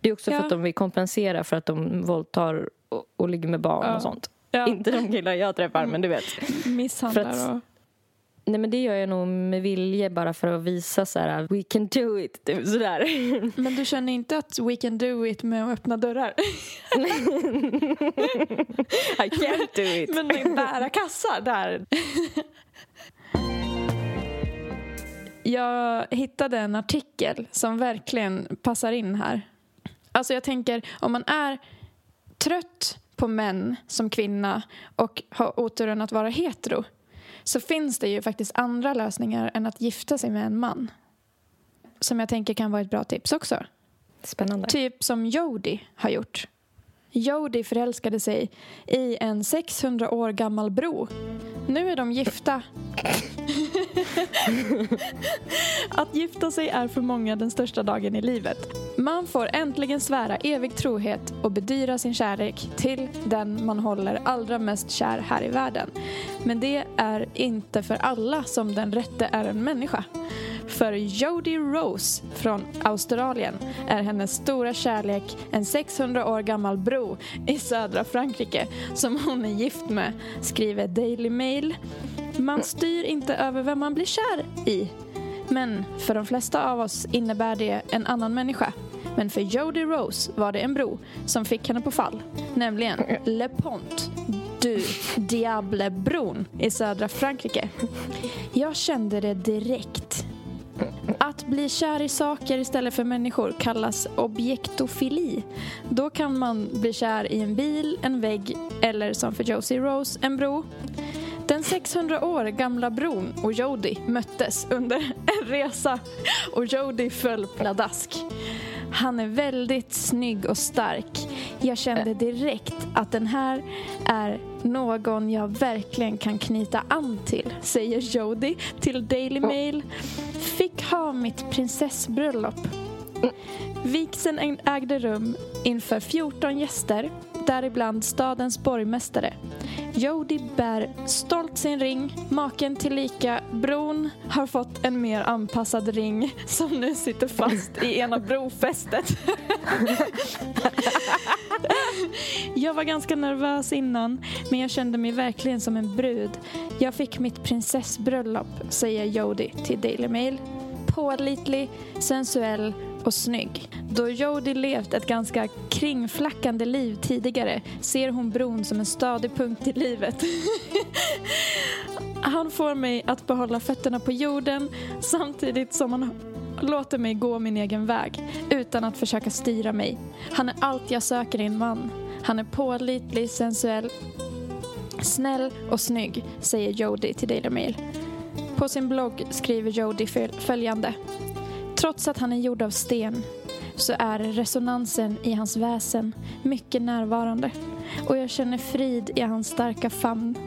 Det är också Ja. för att de vill kompensera för att de våldtar och, och ligger med barn Ja. och sånt. Ja. Inte de killar jag träffar men du vet. Misshandlar och... Nej men det gör jag nog med vilje bara för att visa så här we can do it, typ sådär. Men du känner inte att we can do it med att öppna dörrar? I can't do it. Men med bära kassar där. Jag hittade en artikel som verkligen passar in här. Alltså jag tänker, om man är trött på män som kvinna och har oturen att vara hetero så finns det ju faktiskt andra lösningar än att gifta sig med en man. Som jag tänker kan vara ett bra tips också. Spännande. Typ som Jody har gjort. Jody förälskade sig i en 600 år gammal bro. Nu är de gifta. Att gifta sig är för många den största dagen i livet. Man får äntligen svära evig trohet och bedyra sin kärlek till den man håller allra mest kär här i världen. Men det är inte för alla som den rätte är en människa. För Jodie Rose från Australien är hennes stora kärlek en 600 år gammal bro i södra Frankrike som hon är gift med, skriver Daily Mail. Man styr inte över vem man blir kär i. Men för de flesta av oss innebär det en annan människa. Men för Jodie Rose var det en bro som fick henne på fall. Nämligen Le Pont du Diable-bron i södra Frankrike. Jag kände det direkt. Att bli kär i saker istället för människor kallas objektofili. Då kan man bli kär i en bil, en vägg eller som för Josie Rose, en bro. Den 600 år gamla bron och Jody möttes under en resa och Jody föll pladask. Han är väldigt snygg och stark. Jag kände direkt att den här är någon jag verkligen kan knyta an till, säger Jody till Daily Mail. Fick ha mitt prinsessbröllop. Vigseln ägde rum inför 14 gäster däribland stadens borgmästare. Jody bär stolt sin ring, maken till lika bron har fått en mer anpassad ring som nu sitter fast i ena brofästet. Jag var ganska nervös innan, men jag kände mig verkligen som en brud. Jag fick mitt prinsessbröllop, säger Jody till Daily Mail. Pålitlig, sensuell och snygg. Då Jodie levt ett ganska kringflackande liv tidigare ser hon bron som en stadig punkt i livet. Han får mig att behålla fötterna på jorden samtidigt som han låter mig gå min egen väg utan att försöka styra mig. Han är allt jag söker i en man. Han är pålitlig, sensuell, snäll och snygg, säger Jodie till Daily Mail. På sin blogg skriver Jodie följande. Trots att han är gjord av sten så är resonansen i hans väsen mycket närvarande och jag känner frid i hans starka famn.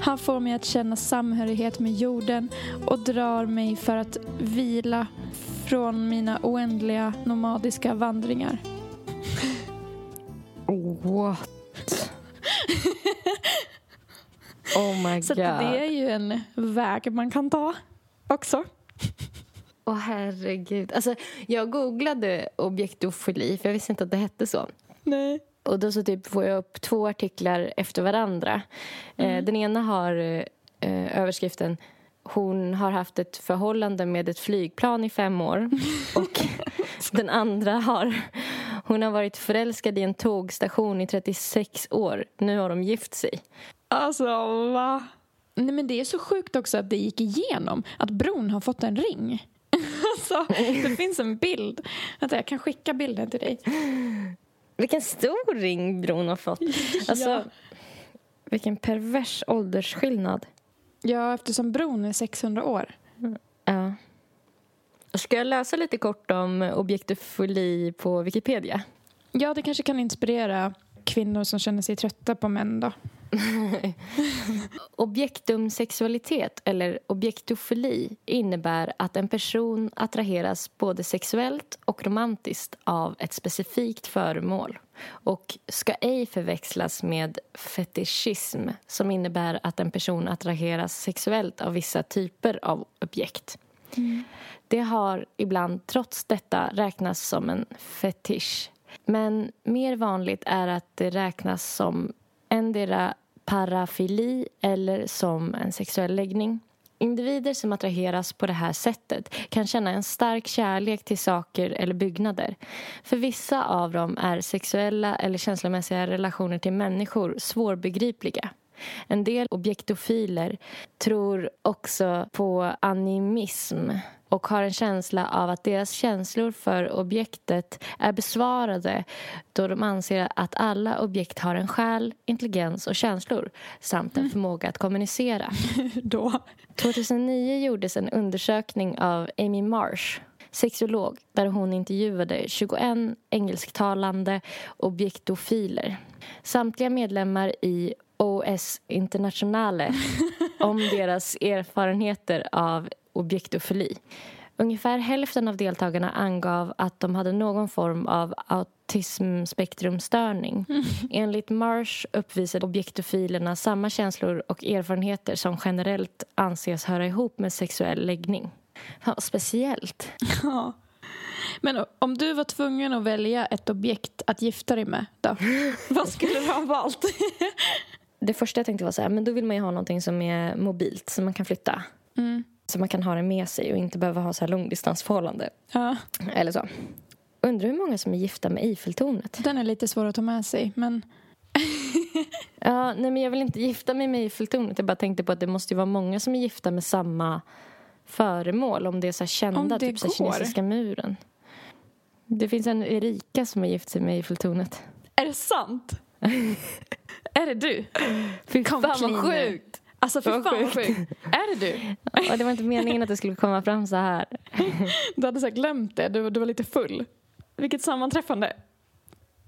Han får mig att känna samhörighet med jorden och drar mig för att vila från mina oändliga nomadiska vandringar. What? oh my god. Så det är ju en väg man kan ta också. Åh oh, herregud. Alltså, jag googlade objektofili för jag visste inte att det hette så. Nej. Och då så typ får jag upp två artiklar efter varandra. Eh, mm. Eh, den ena har eh, överskriften hon har haft ett förhållande med ett flygplan i fem år. Och den andra har hon har varit förälskad i en tågstation i 36 år. Nu har de gift sig. Alltså, va? Nej, men det är så sjukt också att det gick igenom. Att bron har fått en ring. Alltså, det finns en bild. Vänta, jag kan skicka bilden till dig. Vilken stor ring bron har fått. Alltså, ja. Vilken pervers åldersskillnad. Ja, eftersom bron är 600 år. Ja. Ska jag läsa lite kort om objektofili på Wikipedia? Ja, det kanske kan inspirera kvinnor som känner sig trötta på män då. Objektumsexualitet, eller objektofili, innebär att en person attraheras både sexuellt och romantiskt av ett specifikt föremål och ska ej förväxlas med fetischism som innebär att en person attraheras sexuellt av vissa typer av objekt. Mm. Det har ibland trots detta räknats som en fetisch. Men mer vanligt är att det räknas som endera parafili eller som en sexuell läggning. Individer som attraheras på det här sättet kan känna en stark kärlek till saker eller byggnader. För vissa av dem är sexuella eller känslomässiga relationer till människor svårbegripliga. En del objektofiler tror också på animism och har en känsla av att deras känslor för objektet är besvarade då de anser att alla objekt har en själ, intelligens och känslor samt en förmåga att kommunicera. då? 2009 gjordes en undersökning av Amy Marsh sexolog där hon intervjuade 21 engelsktalande objektofiler. Samtliga medlemmar i OS Internationale om deras erfarenheter av objektofili. Ungefär hälften av deltagarna angav att de hade någon form av autismspektrumstörning. Mm. Enligt Marsh uppvisade objektofilerna samma känslor och erfarenheter som generellt anses höra ihop med sexuell läggning. Vad speciellt. Ja. Men om du var tvungen att välja ett objekt att gifta dig med, då? vad skulle du ha valt? Det första jag tänkte var så här, men då vill man ju ha någonting som är mobilt, som man kan flytta. Mm. Så man kan ha det med sig och inte behöva ha så här långdistansförhållande. Ja. Eller så. Undrar hur många som är gifta med Eiffeltornet. Den är lite svår att ta med sig, men... ja, nej, men jag vill inte gifta mig med Eiffeltornet. Jag bara tänkte på att det måste vara många som är gifta med samma föremål. Om det är så kända, typ så kinesiska muren. Det finns en Erika som har gift sig med Eiffeltornet. Är det sant? är det du? Fy fan vad sjukt! Alltså fy fan vad sjukt. Är det du? Ja, det var inte meningen att det skulle komma fram så här. Du hade så glömt det, du, du var lite full. Vilket sammanträffande.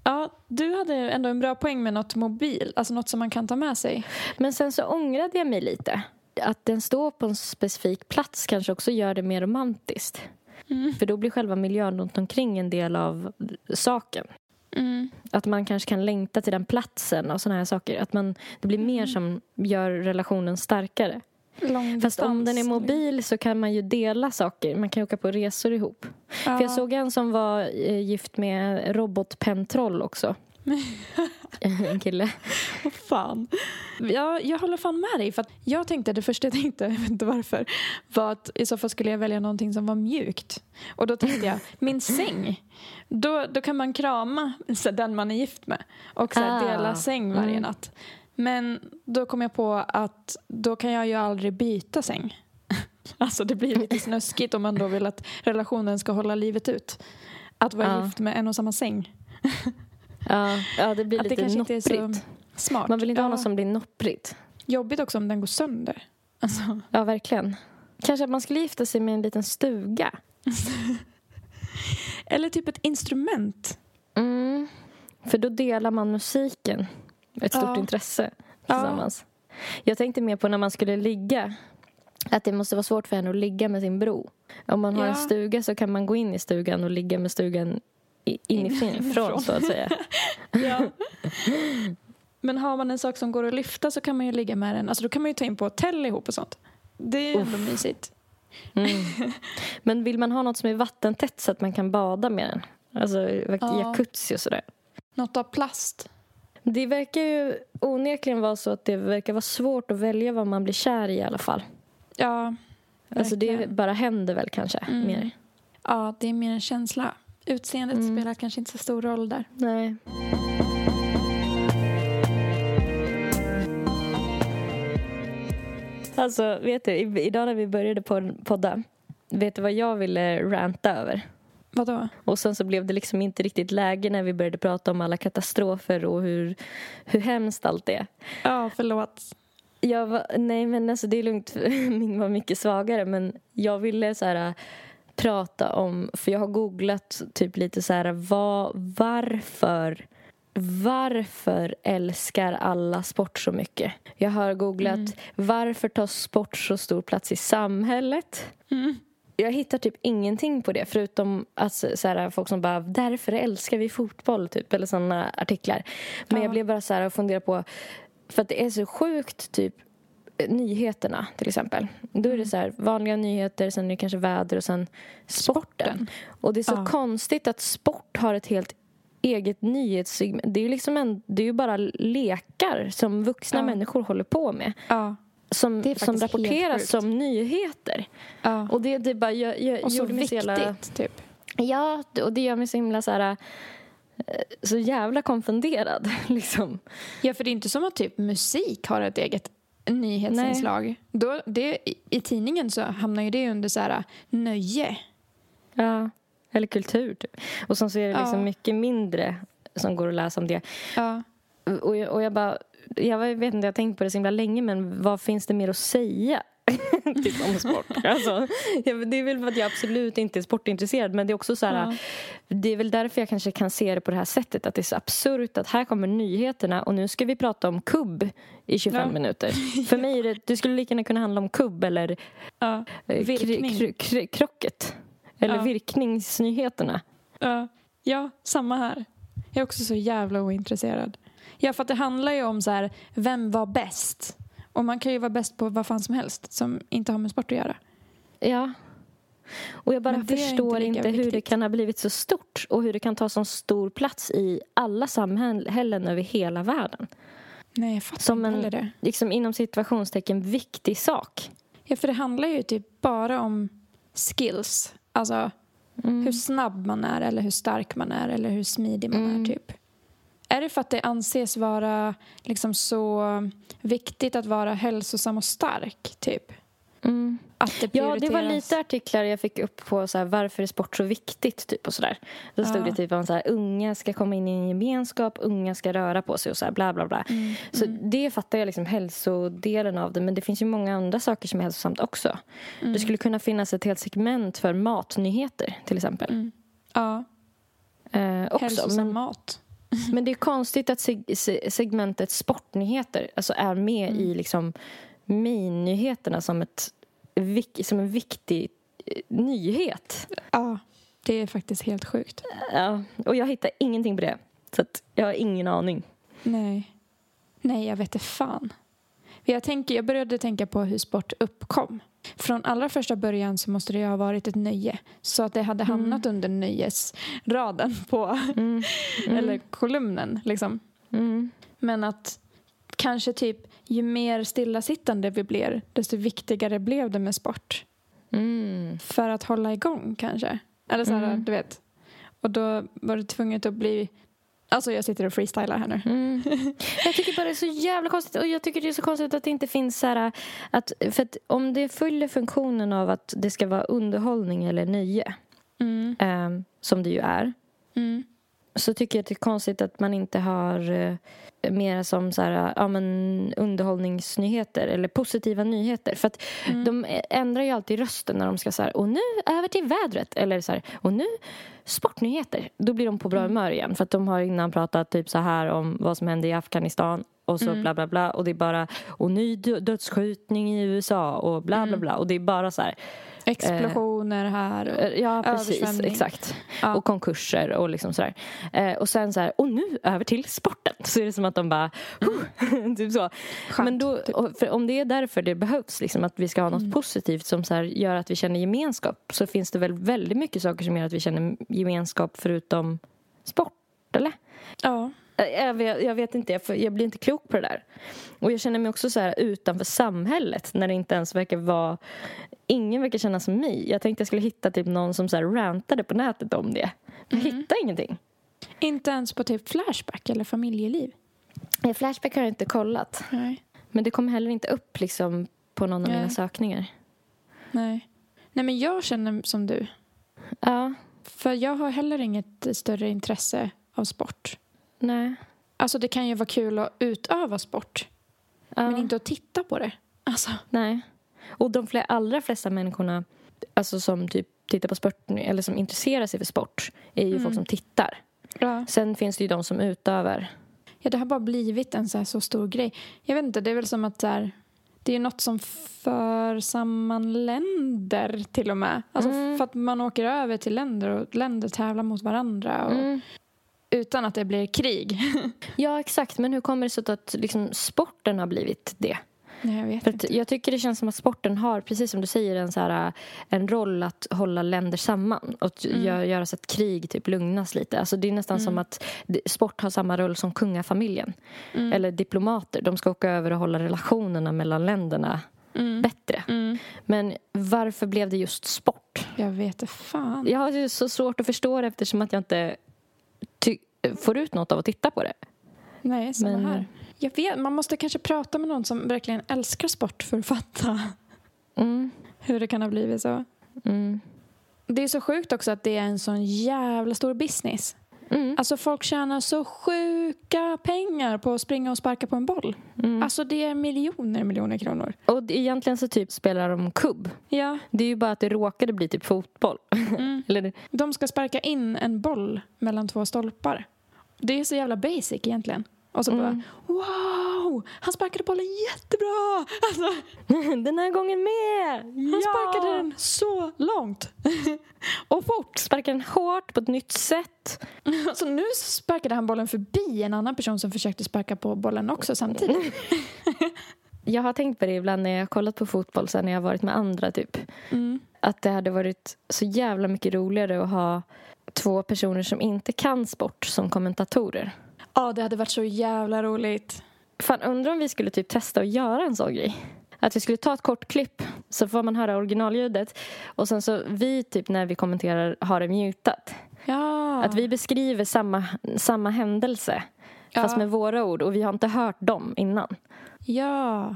Ja, du hade ändå en bra poäng med något mobil, alltså något som man kan ta med sig. Men sen så ångrade jag mig lite. Att den står på en specifik plats kanske också gör det mer romantiskt. Mm. För då blir själva miljön runt omkring en del av saken. Mm. Att man kanske kan längta till den platsen och såna här saker. Att man, det blir mer som gör relationen starkare. Fast om den är mobil så kan man ju dela saker. Man kan åka på resor ihop. Ja. För jag såg en som var eh, gift med robotpentroll också. en kille. Vad fan. Ja, jag håller fan med dig. För att jag tänkte, det första jag tänkte, jag vet inte varför, var att i så fall skulle jag välja någonting som var mjukt. Och då tänkte jag, min säng. Då, då kan man krama så, den man är gift med och så, Ah. dela säng varje Mm. natt. Men då kom jag på att då kan jag ju aldrig byta säng. Alltså det blir lite snuskigt om man då vill att relationen ska hålla livet ut. Att vara Ja. gift med en och samma säng. Ja, ja det blir Att det lite kanske inte är nopprigt. så smart. Man vill inte ha Ja. något som blir nopprigt. Jobbigt också om den går sönder. Alltså, Ja, verkligen. Kanske att man skulle gifta sig med en liten stuga. eller typ ett instrument. Mm. För då delar man musiken. Ett stort Ja. intresse tillsammans. Jag tänkte mer på när man skulle ligga. Att det måste vara svårt för henne att ligga med sin bro. Om man har Ja. en stuga så kan man gå in i stugan och ligga med stugan inifrån så att säga. Ja. Men har man en sak som går att lyfta så kan man ju ligga med den. Alltså då kan man ju ta in på hotell ihop och sånt. Det är ju ändå mysigt. Mm. Men vill man ha något som är vattentätt så att man kan bada med den? Alltså Ja. jacuzzi och sådär. Något av plast. Det verkar ju onekligen vara så att det verkar vara svårt att välja vad man blir kär i i alla fall. Ja, Alltså det verkligen. bara händer väl kanske Mm. mer. ja, det är mer en känsla. Utseendet Mm. spelar kanske inte så stor roll där. Nej. Alltså, vet du, idag när vi började på podda, vet du vad jag ville ranta över? Vadå? Och sen så blev det liksom inte riktigt läge när vi började prata om alla katastrofer och hur, hur hemskt allt är. Ja, förlåt. Jag var, nej men alltså det är lugnt, min var mycket svagare men jag ville så här prata om, för jag har googlat typ lite så här vad, varför varför älskar alla sport så mycket? Jag har googlat varför tar sport så stor plats i samhället? Mm. Jag hittar typ ingenting på det förutom att så här, folk som bara därför älskar vi fotboll typ eller sådana artiklar. Men Ja. jag blev bara så här och funderade på för att det är så sjukt typ nyheterna till exempel. Då är det så här vanliga nyheter, sen är det kanske väder och sen sporten. Sporten. Och det är så Ja. konstigt att sport har ett helt eget nyhetssegment. Det är ju liksom en, det är bara lekar som vuxna Ja. människor håller på med. Ja. Som, som rapporteras som nyheter. ja. Och det, det bara jag, jag, Och så gjorde mig så viktigt, jävla... typ. Ja, och det gör mig så himla så här... eh, Så jävla konfunderad, liksom. Ja, för det är inte som att typ musik har ett eget nyhetsinslag. Då, det, i, I tidningen så hamnar ju det under så här nöje. Ja. Eller kultur, typ. Och sen så är det liksom Ja. mycket mindre som går att läsa om det. Ja. Och jag, och jag bara... Jag vet inte, jag har tänkt på det så himla länge, men vad finns det mer att säga? typ om sport. Alltså, det är väl för att jag absolut inte är sportintresserad, men det är också så här... Ja. Det är väl därför jag kanske kan se det på det här sättet, att det är så absurt att här kommer nyheterna och nu ska vi prata om kubb i 25 Ja. minuter. För mig är det, det skulle lika gärna kunna handla om kubb eller Ja. eh, Virkning. kr- kr- krocket. Eller Ja. virkningsnyheterna. Ja. ja, samma här. Jag är också så jävla ointresserad. Ja, för att det handlar ju om så här, vem var bäst? Och man kan ju vara bäst på vad fan som helst som inte har med sport att göra. Ja. Och jag bara förstår inte inte, hur det kan ha blivit så stort och hur det kan ta så stor plats i alla samhällen över hela världen. Nej, jag fattar Som en, heller det. liksom inom situationstecken, viktig sak. Ja, för det handlar ju typ bara om skills. Alltså Mm. hur snabb man är eller hur stark man är eller hur smidig man Mm. är typ. Är det för att det anses vara liksom så viktigt att vara hälsosam och stark typ? Mm. Att det Ja, det var lite artiklar jag fick upp på så här, varför är sport så viktigt typ och sådär. Då stod Ja. det typ om så här, unga ska komma in i en gemenskap, unga ska röra på sig och så här, bla bla bla. Mm. Så det fattar jag liksom hälsodelen av det, men det finns ju många andra saker som är hälsosamt också. Mm. Det skulle kunna finnas ett helt segment för matnyheter till exempel. Mm. Ja, Eh, också. hälsosam Men, mat. men det är konstigt att seg- se- segmentet sportnyheter alltså är med Mm. i liksom main-nyheterna som, ett, som en viktig eh, nyhet. Ja, det är faktiskt helt sjukt. Ja, och jag hittar ingenting på det. Så att jag har ingen aning. Nej. Nej, jag vet inte fan. Jag, tänker, jag började tänka på hur sport uppkom. Från allra första början så måste det ha varit ett nöje. Så att det hade hamnat under nöjesraden på, Mm. eller kolumnen. Liksom. Mm. Men att kanske typ ju mer stillasittande vi blev desto viktigare blev det med sport. Mm. För att hålla igång kanske. Eller så här, Mm. du vet. Och då var det tvunget att bli... Alltså jag sitter och freestylar här nu. Mm. Jag tycker bara det är så jävla konstigt. Och jag tycker det är så konstigt att det inte finns så här... Att, för att om det fyller funktionen av att det ska vara underhållning eller nöje, Mm. ehm, som det ju är, Mm. så tycker jag att det är konstigt att man inte har eh, mer som så här, ja, men underhållningsnyheter eller positiva nyheter. För att Mm. de ändrar ju alltid rösten när de ska så här, och nu över till vädret. Eller så här, och nu sportnyheter. Då blir de på bra Mm. humör igen. För att de har innan pratat typ så här om vad som hände i Afghanistan och så Mm. bla bla bla. Och det är bara, och ny dö- dödsskjutning i USA och bla Mm. bla bla. Och det är bara så här, Explosioner här. Och, Eh, Ja, precis. Exakt. Ja. Och konkurser och liksom sådär. Eh, och sen så här, och nu över till sporten. Så är det som att de bara, huh, typ så. Skönt, Men då, typ. om det är därför det behövs, liksom, att vi ska ha något Mm. positivt som så här, gör att vi känner gemenskap, så finns det väl väldigt mycket saker som gör att vi känner gemenskap förutom sport, eller? ja. Jag vet, jag vet inte, jag, blir inte klok på det där. Och jag känner mig också så här utanför samhället när det inte ens verkar vara... Ingen verkar känna som mig. Jag tänkte jag skulle hitta typ någon som så här rantade på nätet om det. Men jag hittar ingenting. Inte ens på typ Flashback eller familjeliv. Eh, Flashback har jag inte kollat. Nej. Men det kommer heller inte upp liksom på någon av Nej. mina sökningar. Nej. Nej, men jag känner som du. Ja, För jag har heller inget större intresse av sport. nej. Alltså det kan ju vara kul att utöva sport. Ja, Men inte att titta på det. Alltså. Nej. Och de fler, allra flesta människorna alltså som typ tittar på sport eller som intresserar sig för sport är ju Mm. folk som tittar. Ja. Sen finns det ju de som utövar. ja, det har bara blivit en så, så stor grej. Jag vet inte, det är väl som att så här, det är något som för samman länder till och med. Alltså Mm. för att man åker över till länder och länder tävlar mot varandra. Och, Mm. Utan att det blir krig. Ja, exakt. Men hur kommer det sig att liksom, sporten har blivit det? Nej, jag vet För inte. jag tycker det känns som att sporten har, precis som du säger, en, så här, en roll att hålla länder samman och Mm. gö- göra så att krig typ lugnas lite. Alltså, det är nästan som att sport har samma roll som kungafamiljen. Mm. Eller diplomater. De ska åka över och hålla relationerna mellan länderna Mm. bättre. Mm. Men varför blev det just sport? Jag vet inte fan. Jag har så svårt att förstå det eftersom att jag inte får ut något av att titta på det. Nej, samma Men- här. Jag vet, man måste kanske prata med någon som verkligen älskar sport för att fatta Mm. hur det kan ha blivit så. Mm. Det är så sjukt också att det är en sån jävla stor business. Mm. Alltså folk tjänar så sjuka pengar på att springa och sparka på en boll. Mm. Alltså det är miljoner, miljoner kronor. Och egentligen så typ spelar de kubb. Ja, Det är ju bara att det råkade bli typ fotboll. mm. Eller, de ska sparka in en boll mellan två stolpar. Det är så jävla basic egentligen. Och så Mm. bara, wow, han sparkade bollen jättebra! Alltså, den här gången med! han sparkade den så långt. och fort. Sparkade den hårt på ett nytt sätt. Så nu sparkade han bollen förbi en annan person som försökte sparka på bollen också samtidigt. Jag har tänkt på det ibland när jag har kollat på fotboll sen när jag har varit med andra typ. Mm. Att det hade varit så jävla mycket roligare att ha två personer som inte kan sport som kommentatorer. Ja, det hade varit så jävla roligt. Fan, undrar om vi skulle typ testa att göra en sån grej. Att vi skulle ta ett kort klipp så får man höra originalljudet och sen så vi typ när vi kommenterar har det mutat. Ja. Att vi beskriver samma, samma händelse fast Ja. med våra ord och vi har inte hört dem innan. Ja.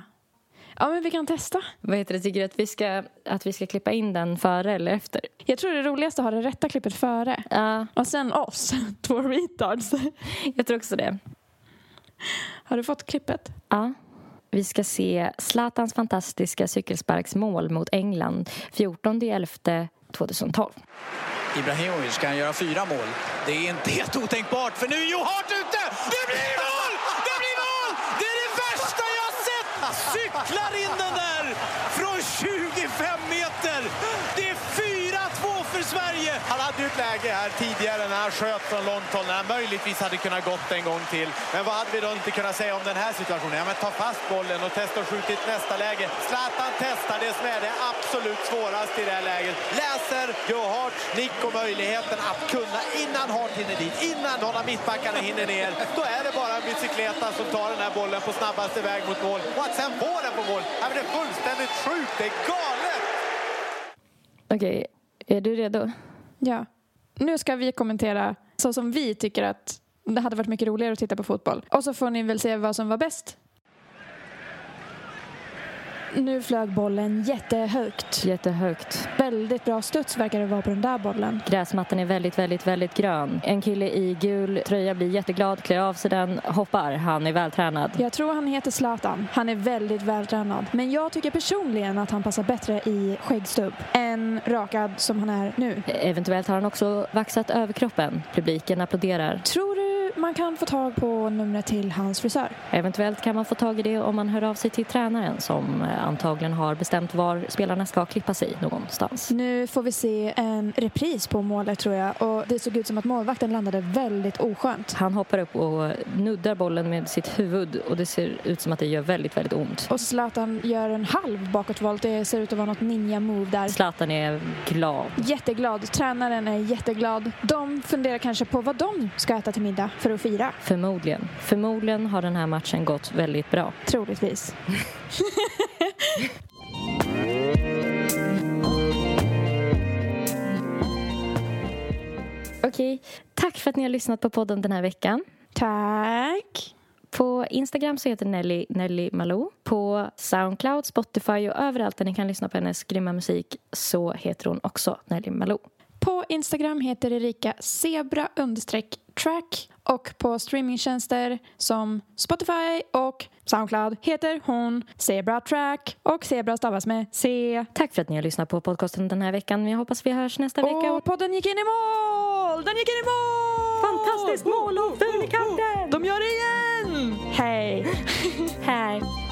Ja, men vi kan testa. Vad heter det, tycker du att vi ska, att vi ska klippa in den före eller efter? Jag tror det är roligast att ha det rätta klippet före. Ja, Och sen oss, två retards. jag tror också det. Har du fått klippet? Ja. Vi ska se Zlatans fantastiska cykelsparksmål mot England 14.11.2012. Ibrahimovic ska han göra fyra mål. Det är inte helt otänkbart för nu är Joe Hart ute! Det blir mål! Det blir mål! Det är det värsta jag har sett! Cyklar in den där från 25 meter! Det är 4-2 för Sverige! Han hade ju ett läge här tidigare när han sköt från långt håll, när han möjligtvis hade kunnat gått en gång till. Men vad hade vi då inte kunnat säga om den här situationen? Ja, men ta fast bollen och testa att skjuta i ett nästa läge. Zlatan testar det som är det absolut svåraste i det här läget. Läser Joe Harts nick och möjligheten att kunna, innan Hart hinner dit, innan någon av mittbackarna hinner ner, då är det bara en bicykleta som tar den här bollen på snabbaste väg mot mål. Och att sen få den på mål, ja, men det är fullständigt sjukt, det är galet! Okej, är du redo? Ja. Nu ska vi kommentera så som vi tycker att det hade varit mycket roligare att titta på fotboll. Och så får ni väl se vad som var bäst. Nu flög bollen jättehögt. Jättehögt. Väldigt bra studs verkar det vara på den där bollen. Gräsmattan är väldigt, väldigt, väldigt grön. En kille i gul tröja blir jätteglad, klär av sig den, hoppar. Han är vältränad. Jag tror han heter Zlatan. Han är väldigt vältränad. Men jag tycker personligen att han passar bättre i skäggstubb än rakad som han är nu. Eventuellt har han också vaxat överkroppen. Publiken applåderar. Tror man kan få tag på numret till hans frisör? Eventuellt kan man få tag i det om man hör av sig till tränaren som eh, antagligen har bestämt var spelarna ska klippa sig någonstans. Nu får vi se en repris på målet tror jag och det såg ut som att målvakten landade väldigt oskönt. Han hoppar upp och nuddar bollen med sitt huvud och det ser ut som att det gör väldigt, väldigt ont. Och Zlatan gör en halv bakåtvolt. Det ser ut att vara något ninja-move där. Zlatan är glad. Jätteglad. Tränaren är jätteglad. De funderar kanske på vad de ska äta till middag för att fira. Förmodligen. Förmodligen har den här matchen gått väldigt bra. Troligtvis. Okej, tack för att ni har lyssnat på podden den här veckan. Tack. På Instagram så heter Nelly Nelly Malou. På Soundcloud, Spotify och överallt där ni kan lyssna på hennes grymma musik så heter hon också Nelly Malou. På Instagram heter Erika zebra track och på streamingtjänster som Spotify och Soundcloud heter hon Zebra Track och Zebra stavas med C. Tack för att ni har lyssnat på podcasten den här veckan. Jag hoppas vi hörs nästa vecka. Och podden gick in i mål! Den gick in i mål! Fantastiskt mål av Furnikanten! De gör det igen! Hej! Hej!